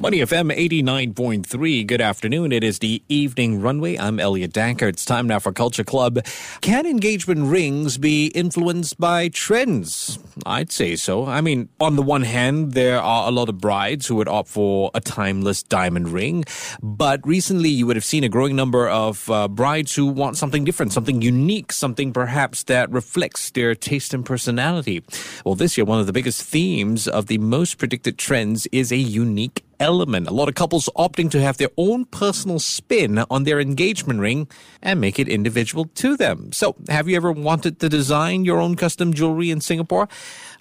Money FM 89.3. Good afternoon. It is the evening runway. I'm Elliot Danker. It's time now for Culture Club. Can engagement rings be influenced by trends? I'd say so. I mean, on the one hand, there are a lot of brides who would opt for a timeless diamond ring. But recently, you would have seen a growing number of uh, brides who want something different, something unique, something perhaps that reflects their taste and personality. Well, this year, one of the biggest themes of the most predicted trends is a unique element. A lot of couples opting to have their own personal spin on their engagement ring and make it individual to them. So, have you ever wanted to design your own custom jewelry in Singapore?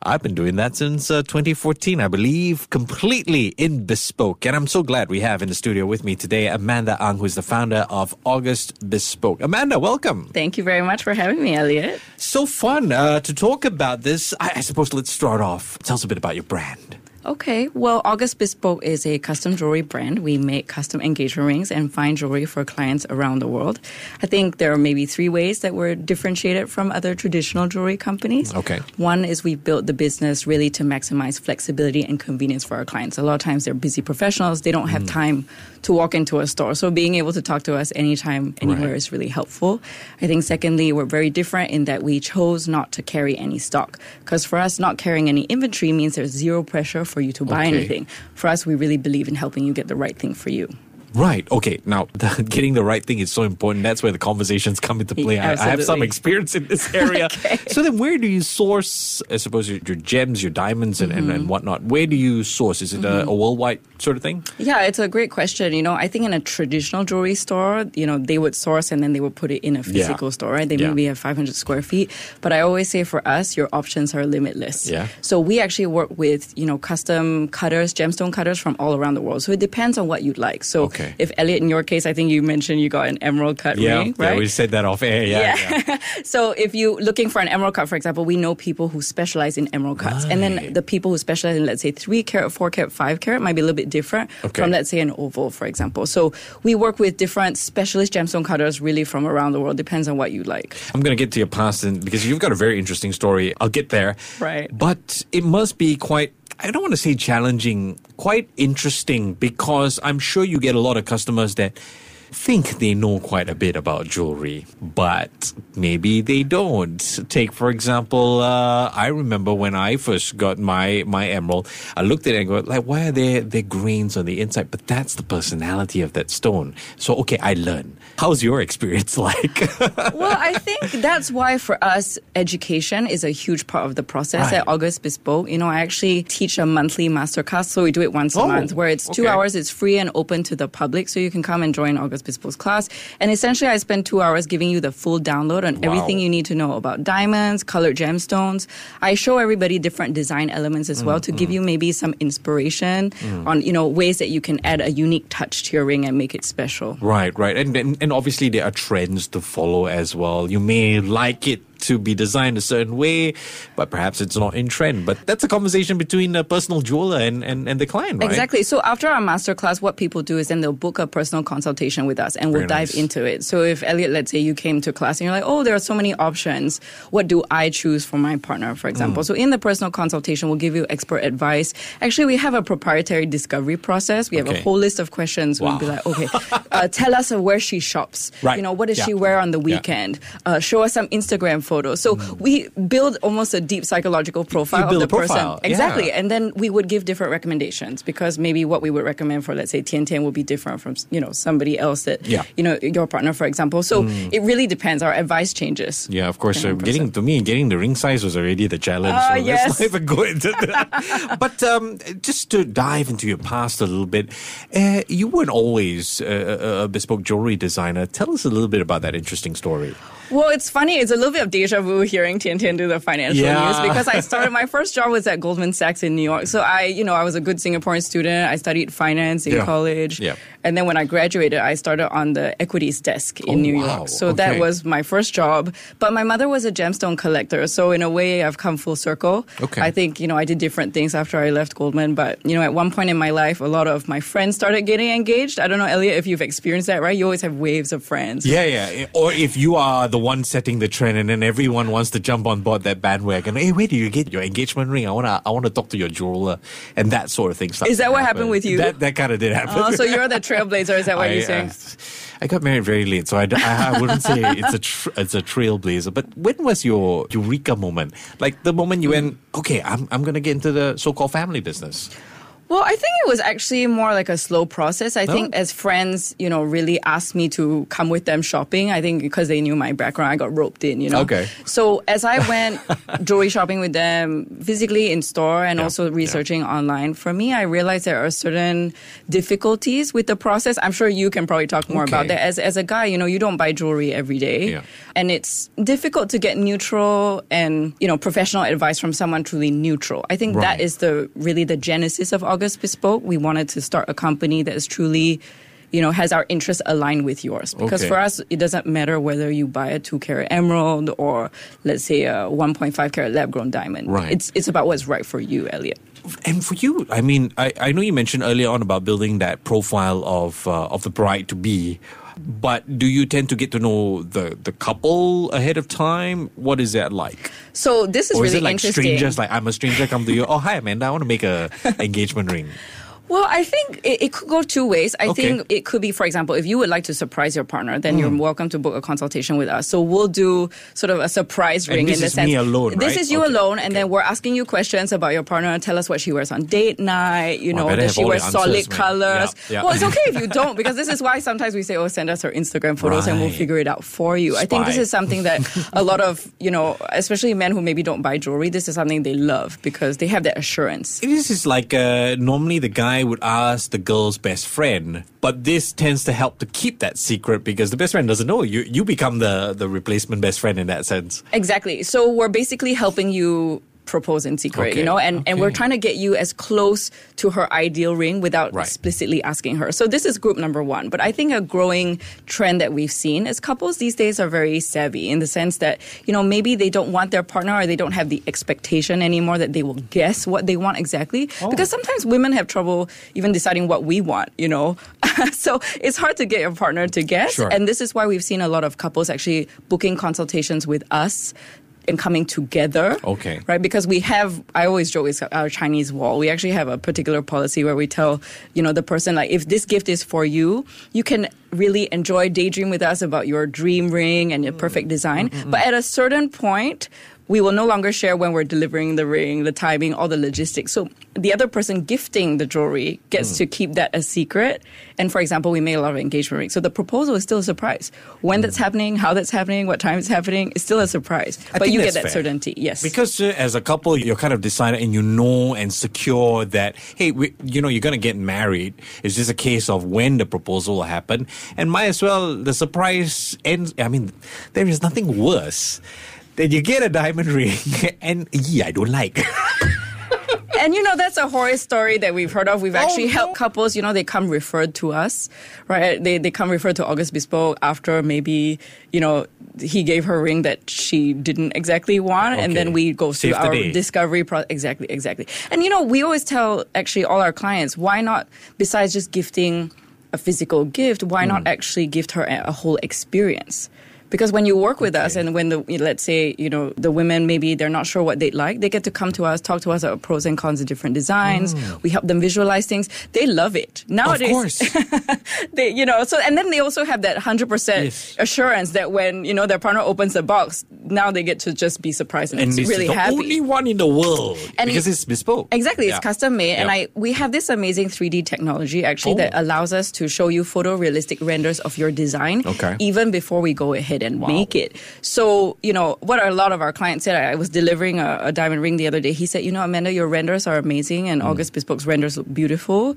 I've been doing that since uh, 2014, I believe, completely in bespoke. And I'm so glad we have in the studio with me today Amanda Ang, who's the founder of August Bespoke. Amanda, welcome. Thank you very much for having me, Elliot. So fun uh, to talk about this. I, I suppose let's start off. Tell us a bit about your brand. Okay, well, August Bespoke is a custom jewelry brand. We make custom engagement rings and fine jewelry for clients around the world. I think there are maybe three ways that we're differentiated from other traditional jewelry companies. Okay. One is we built the business really to maximize flexibility and convenience for our clients. A lot of times they're busy professionals, they don't have Mm. time to walk into a store. So being able to talk to us anytime, anywhere Right. is really helpful. I think secondly, we're very different in that we chose not to carry any stock. Because for us, not carrying any inventory means there's zero pressure for you to buy Okay. anything. For us, we really believe in helping you get the right thing for you. Right. Okay. Now, the, getting the right thing is so important. That's where the conversations come into play. I, I have some experience in this area. okay. So then, where do you source? I suppose your, your gems, your diamonds, and, and, Mm-hmm. and whatnot. Where do you source? Is it a, a worldwide sort of thing? Yeah, it's a great question. You know, I think in a traditional jewelry store, you know, they would source and then they would put it in a physical store, right? They Yeah. maybe have 500 square feet. But I always say for us, your options are limitless. Yeah. So we actually work with, you know, custom cutters, gemstone cutters from all around the world. So it depends on what you'd like. So Okay. If Elliot, in your case, I think you mentioned you got an emerald cut ring, yeah. right? We said that off air. Yeah. yeah. so if you're looking for an emerald cut, for example, we know people who specialize in emerald cuts, and then the people who specialize in, let's say, three carat, four carat, five carat, might be a little bit different Okay. from, let's say, an oval, for example. So we work with different specialist gemstone cutters, really from around the world. Depends on what you like. I'm going to get to your past and, because you've got a very interesting story. I'll get there. Right. But it must be quite, I don't want to say challenging, quite interesting because I'm sure you get a lot of customers that think they know quite a bit about jewelry, but maybe they don't. Take, for example, uh, I remember when I first got my, my emerald, I looked at it and go, like, why are there, there grains on the inside? But that's the personality of that stone. So, okay, I learned. How's your experience like? well, I think that's why for us, education is a huge part of the process Right. at August Bespoke. You know, I actually teach a monthly masterclass, so we do it once Oh, a month, where it's two okay. hours, it's free and open to the public, so you can come and join August Bespoke's class. And essentially, I spend two hours giving you the full download on everything you need to know about diamonds, colored gemstones. I show everybody different design elements as well to Mm, give you maybe some inspiration on, you know, ways that you can add a unique touch to your ring and make it special. Right, right. And, and and obviously there are trends to follow as well. You may like it to be designed a certain way, but perhaps it's not in trend. But that's a conversation between a personal jeweler and, and, and the client, right? Exactly. So after our masterclass, what people do is then they'll book a personal consultation with us and we'll dive nice. into it. So if Elliot, let's say you came to class and you're like, oh, there are so many options. What do I choose for my partner, for example? Mm. So in the personal consultation, we'll give you expert advice. Actually, we have a proprietary discovery process. We have Okay. a whole list of questions. Wow. We'll be like, okay, uh, tell us where she shops. Right. You know, what does Yeah. she wear on the Yeah. weekend? Uh, show us some Instagram photos. So we build almost a deep psychological profile build of the a profile, person. Exactly. yeah. And then we would give different recommendations because maybe what we would recommend for, let's say, Tian Tian will be different from, you know, somebody else that, Yeah. you know, your partner, for example. So it really depends. Our advice changes. Yeah, of course. Uh, getting to me, getting the ring size was already the challenge. Ah, so yes. Let's not even go into that. but um, just to dive into your past a little bit, uh, you weren't always uh, a, a bespoke jewelry designer. Tell us a little bit about that interesting story. Well, it's funny. It's a little bit of deja vu hearing Tian Tian do the financial Yeah. news because I started my first job was at Goldman Sachs in New York. So I, you know, I was a good Singaporean student. I studied finance in Yeah. college. Yeah. And then when I graduated, I started on the equities desk in Oh, New wow. York. So Okay. that was my first job. But my mother was a gemstone collector. So in a way, I've come full circle. Okay. I think, you know, I did different things after I left Goldman. But, you know, at one point in my life, a lot of my friends started getting engaged. I don't know, Elliot, if you've experienced that, right? You always have waves of friends. Yeah, yeah. Or if you are the one setting the trend and then everyone wants to jump on board that bandwagon. Hey, where do you get your engagement ring? I wanna I wanna talk to your jeweler and that sort of thing. Is that what happen. happened with you? That that kind of did happen. Oh, so you're the trailblazer, is that what I, you're saying? uh, I got married very late, so I wouldn't say it's a tr- it's a trailblazer. But when was your eureka moment? Like the moment you went, okay, I'm I'm gonna get into the so-called family business. Well, I think it was actually more like a slow process. I think Oh. as friends, you know, really asked me to come with them shopping. I think because they knew my background, I got roped in, you know. Okay. So as I went jewelry shopping with them physically in store and Yeah, also yeah. researching online, for me, I realized there are certain difficulties with the process. I'm sure you can probably talk more about that. As, as a guy, you know, you don't buy jewelry every day. Yeah. And it's difficult to get neutral and, you know, professional advice from someone truly neutral. I think that Right. is the really the genesis of August Bespoke. We wanted to start a company that is truly, you know, has our interests aligned with yours. Because Okay. for us, it doesn't matter whether you buy a two carat emerald or let's say a 1.5 carat lab grown diamond. Right. It's it's about what's right for you, Elliot. And for you, I mean, I, I know you mentioned earlier on about building that profile of uh, of the bride to be, but do you tend to get to know the the couple ahead of time? What is that like? So this is or really is it like interesting. strangers? Like I'm a stranger, come to you. Oh, hi, Amanda. I want to make a engagement ring. Well, I think it, it could go two ways. I Okay. think it could be, for example, if you would like to surprise your partner, then you're welcome to book a consultation with us. So we'll do sort of a surprise And ring this in the is sense. me alone, This right? is you Okay. alone, and Okay. then we're asking you questions about your partner. Tell us what she wears on date night. You Oh, I know, does she wear answers, solid man. colors? Yeah, yeah. Well, it's okay if you don't, because this is why sometimes we say, "Oh, send us her Instagram photos, and we'll figure it out for you." I think this is something that a lot of you know, especially men who maybe don't buy jewelry, this is something they love because they have that assurance. This is like uh, normally the guy would ask the girl's best friend, but this tends to help to keep that secret because the best friend doesn't know. You you become the the replacement best friend in that sense. Exactly. So we're basically helping you propose in secret, Okay, you know, and, and we're trying to get you as close to her ideal ring without Right. explicitly asking her. So this is group number one. But I think a growing trend that we've seen is couples these days are very savvy in the sense that, you know, maybe they don't want their partner or they don't have the expectation anymore that they will guess what they want exactly. Oh. Because sometimes women have trouble even deciding what we want, you know. so it's hard to get your partner to guess. Sure. And this is why we've seen a lot of couples actually booking consultations with us and coming together. Okay. Right? Because we have, I always joke, it's our Chinese wall. We actually have a particular policy where we tell, you know, the person, like, if this gift is for you, you can really enjoy daydream with us about your dream ring and your perfect design. Mm, mm, mm. But at a certain point, we will no longer share when we're delivering the ring, the timing, all the logistics. So the other person gifting the jewelry gets to keep that a secret. And for example, we made a lot of engagement rings. So the proposal is still a surprise. When that's happening, how that's happening, what time it's happening, it's still a surprise. I but you get that fair. certainty. Yes. Because uh, as a couple, you're kind of decided and you know and secure that, hey, we, you know, you're going to get married. It's just a case of when the proposal will happen. And might as well, the surprise ends. I mean, there is nothing worse than you get a diamond ring and, yeah, I don't like. and you know that's a horror story that we've heard of. We've actually Oh, no. helped couples. You know, they come referred to us, right? They they come referred to August Bespoke after maybe you know he gave her a ring that she didn't exactly want, and then we go through Save our discovery process. Exactly, exactly. And you know, we always tell actually all our clients, why not besides just gifting a physical gift, why not Hmm. actually gift her a, a whole experience? Because when you work with us, and when the let's say you know the women maybe they're not sure what they'd like, they get to come to us, talk to us about pros and cons of different designs. Mm. We help them visualize things. They love it nowadays. Of course. they you know so and then they also have that hundred percent Yes. assurance that when you know their partner opens the box, now they get to just be surprised and, and it's really the happy. only one in the world And because it- it's bespoke. Exactly, Yeah. it's custom made, and I we have this amazing 3D technology actually Oh. that allows us to show you photorealistic renders of your design, Okay. even before we go ahead and make it. So you know what a lot of our clients said. I was delivering a, a diamond ring the other day. He said, "You know, Amanda, your renders are amazing, Mm. and August Bespoke's renders look beautiful,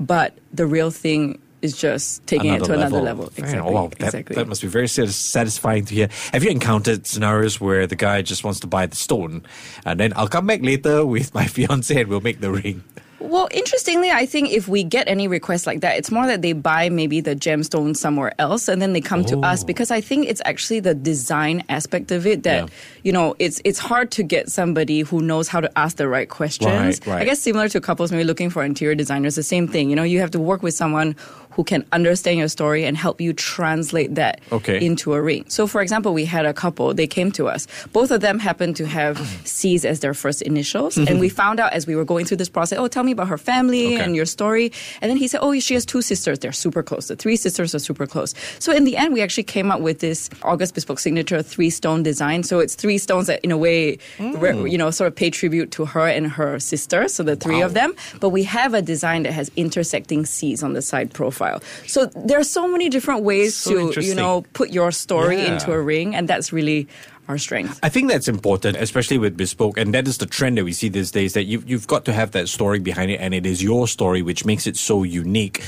but the real thing." is just taking it to another level. Exactly. Wow. that, exactly. that must be very satisfying to hear. Have you encountered scenarios where the guy just wants to buy the stone and then I'll come back later with my fiance and we'll make the ring? Well, interestingly, I think if we get any requests like that, it's more that they buy maybe the gemstone somewhere else and then they come oh. to us oh. because I think it's actually the design aspect of it that, yeah. you know, it's it's hard to get somebody who knows how to ask the right questions. Right, right. I guess similar to couples maybe looking for interior designers, the same thing. You know, you have to work with someone who can understand your story and help you translate that okay. into a ring. So, for example, we had a couple, they came to us. Both of them happened to have C's as their first initials. Mm-hmm. And we found out as we were going through this process, oh, tell me about her family okay. and your story. And then he said, oh, she has two sisters. They're super close. The three sisters are super close. So, in the end, we actually came up with this August Bespoke Signature three stone design. So, it's three stones that, in a way, mm. you know, sort of pay tribute to her and her sister. So, the three wow. of them. But we have a design that has intersecting C's on the side profile profile. So there are so many different ways so to, you know, put your story yeah. into a ring, and that's really our strength. I think that's important, especially with bespoke, and that is the trend that we see these days. That you've you've got to have that story behind it, and it is your story, which makes it so unique.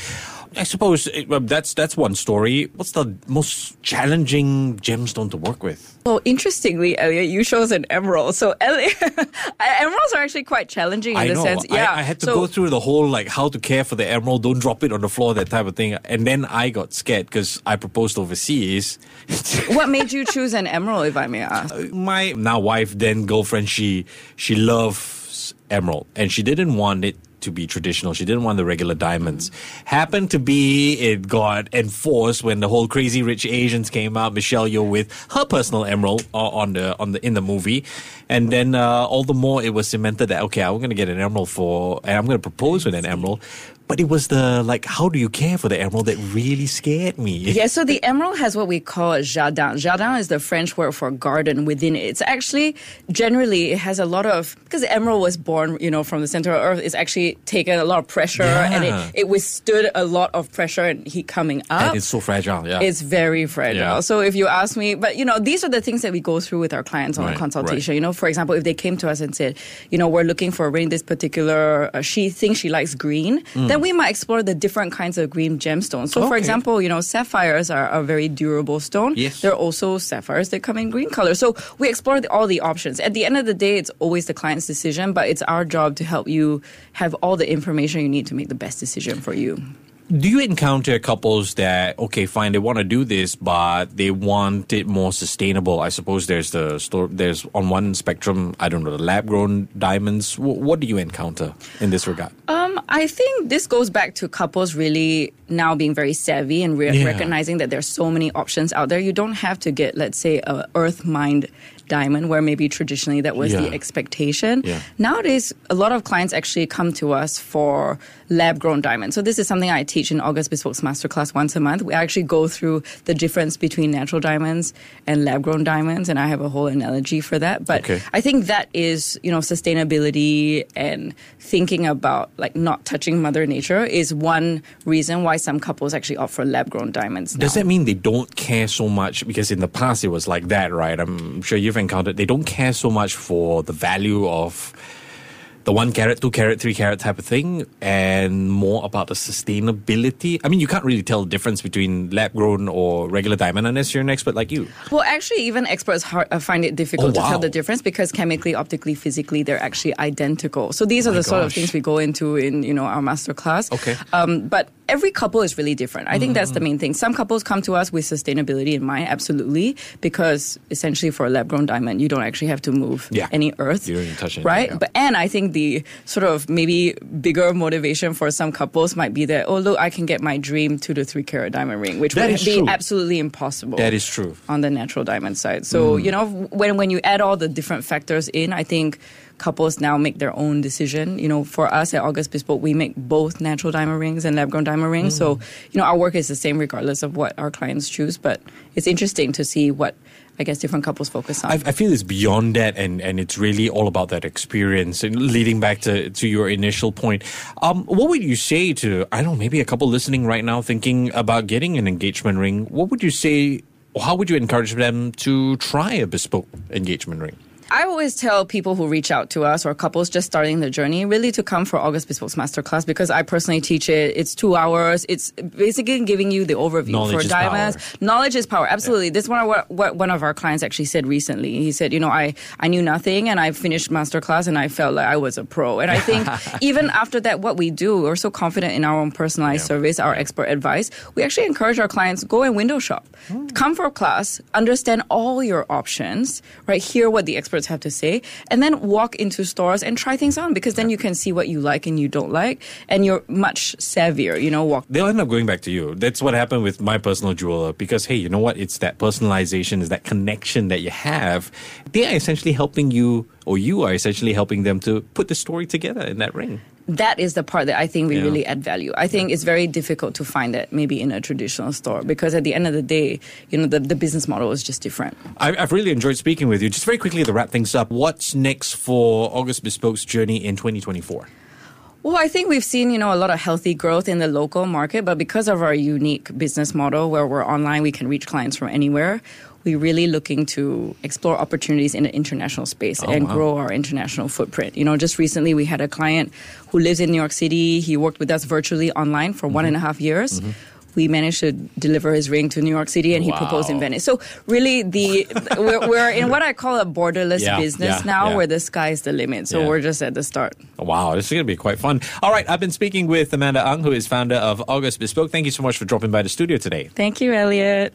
I suppose it, well, that's that's one story. What's the most challenging gemstone to work with? Well, interestingly, Elliot, you chose an emerald. So Elliot, emeralds are actually quite challenging in I the know. sense. Yeah, I, I had to so, go through the whole like how to care for the emerald, don't drop it on the floor, that type of thing. And then I got scared because I proposed overseas. what made you choose an emerald, if I may ask? Uh, my now wife, then girlfriend, she she loves emerald, and she didn't want it to be traditional. She didn't want the regular diamonds. Happened to be it got enforced when the whole Crazy Rich Asians came out. Michelle Yeoh with her personal emerald on the on the in the movie, and then uh, all the more it was cemented that okay, I'm going to get an emerald for, and I'm going to propose with an emerald. But it was the like, how do you care for the emerald that really scared me? Yeah, so the emerald has what we call jardin. Jardin is the French word for garden within it. It's actually generally it has a lot of because the emerald was born, you know, from the center of Earth. It's actually taken a lot of pressure yeah. and it, it withstood a lot of pressure and heat coming up. And it's so fragile. Yeah, it's very fragile. Yeah. So if you ask me, but you know, these are the things that we go through with our clients on right, a consultation. Right. You know, for example, if they came to us and said, you know, we're looking for a ring this particular, uh, she thinks she likes green, mm. then we might explore the different kinds of green gemstones. So, okay. for example, you know, sapphires are a very durable stone. Yes. There are also sapphires that come in green color. So we explore the, all the options. At the end of the day, it's always the client's decision, but it's our job to help you have all the information you need to make the best decision for you do you encounter couples that okay fine they want to do this but they want it more sustainable i suppose there's the store there's on one spectrum i don't know the lab grown diamonds w- what do you encounter in this regard um, i think this goes back to couples really now being very savvy and re- yeah. recognizing that there's so many options out there you don't have to get let's say a earth mined diamond, where maybe traditionally that was yeah. the expectation. Yeah. Nowadays, a lot of clients actually come to us for lab grown diamonds. So this is something I teach in August Bespoke's masterclass once a month. We actually go through the difference between natural diamonds and lab grown diamonds, and I have a whole analogy for that. But okay. I think that is, you know, sustainability and thinking about like not touching Mother Nature is one reason why some couples actually opt for lab grown diamonds. Now. Does that mean they don't care so much? Because in the past it was like that, right? I'm sure you've encountered they don't care so much for the value of the one carat, two carat, three carat type of thing, and more about the sustainability. I mean, you can't really tell the difference between lab grown or regular diamond unless you're an expert like you. Well, actually, even experts uh, find it difficult oh, wow. to tell the difference because chemically, optically, physically, they're actually identical. So these are the gosh. sort of things we go into in you know our master class. Okay. Um, but every couple is really different. I think mm-hmm. that's the main thing. Some couples come to us with sustainability in mind, absolutely, because essentially for a lab grown diamond, you don't actually have to move yeah. any earth. You don't even touch anything. Right? Yeah. But and I think the sort of maybe bigger motivation for some couples might be that, oh look, I can get my dream two to three carat diamond ring, which that would be true. absolutely impossible. That is true. On the natural diamond side. So, Mm. you know, when when you add all the different factors in, I think couples now make their own decision. You know, for us at August Bespoke, we make both natural diamond rings and lab grown diamond rings. So, Mm. you know, our work is the same regardless of what our clients choose. But it's interesting to see what I guess different couples focus on. I, I feel it's beyond that, and, and it's really all about that experience. And leading back to, to your initial point, um, what would you say to I don't know maybe a couple listening right now thinking about getting an engagement ring? What would you say? How would you encourage them to try a bespoke engagement ring? I always tell people who reach out to us or couples just starting their journey really to come for August Bespoke's masterclass because I personally teach it. It's two hours. It's basically giving you the overview Knowledge for diamonds. power. Knowledge is power. Absolutely. This one what, what one of our clients actually said recently. He said, you know, I, I knew nothing and I finished masterclass and I felt like I was a pro. And I think even after that, what we do, we're so confident in our own personalized Yeah. service, our expert advice. We actually encourage our clients go and window shop, mm. come for a class, understand all your options, right? Hear what the experts have to say, and then walk into stores and try things on because then you can see what you like and you don't like, and you're much savvier. You know, walk. They'll end up going back to you. That's what happened with my personal jeweler because, hey, you know what? It's that personalization, is that connection that you have. They are essentially helping you, or you are essentially helping them to put the story together in that ring. That is the part that I think we Yeah. really add value. I think it's very difficult to find that maybe in a traditional store because at the end of the day, you know, the, the business model is just different. I, I've really enjoyed speaking with you. Just very quickly to wrap things up, what's next for August Bespoke's journey in 2024? Well, I think we've seen, you know, a lot of healthy growth in the local market, but because of our unique business model where we're online, we can reach clients from anywhere. We're really looking to explore opportunities in the international space oh, and wow. grow our international footprint. You know, just recently we had a client who lives in New York City. He worked with us virtually online for one and a mm-hmm. half years. Mm-hmm. We managed to deliver his ring to New York City, and he proposed in Venice. So really, the we're, we're in what I call a borderless Yeah, business yeah, now, yeah. where the sky's the limit. So we're just at the start. Wow, this is going to be quite fun. All right, I've been speaking with Amanda Ang, who is founder of August Bespoke. Thank you so much for dropping by the studio today. Thank you, Elliot.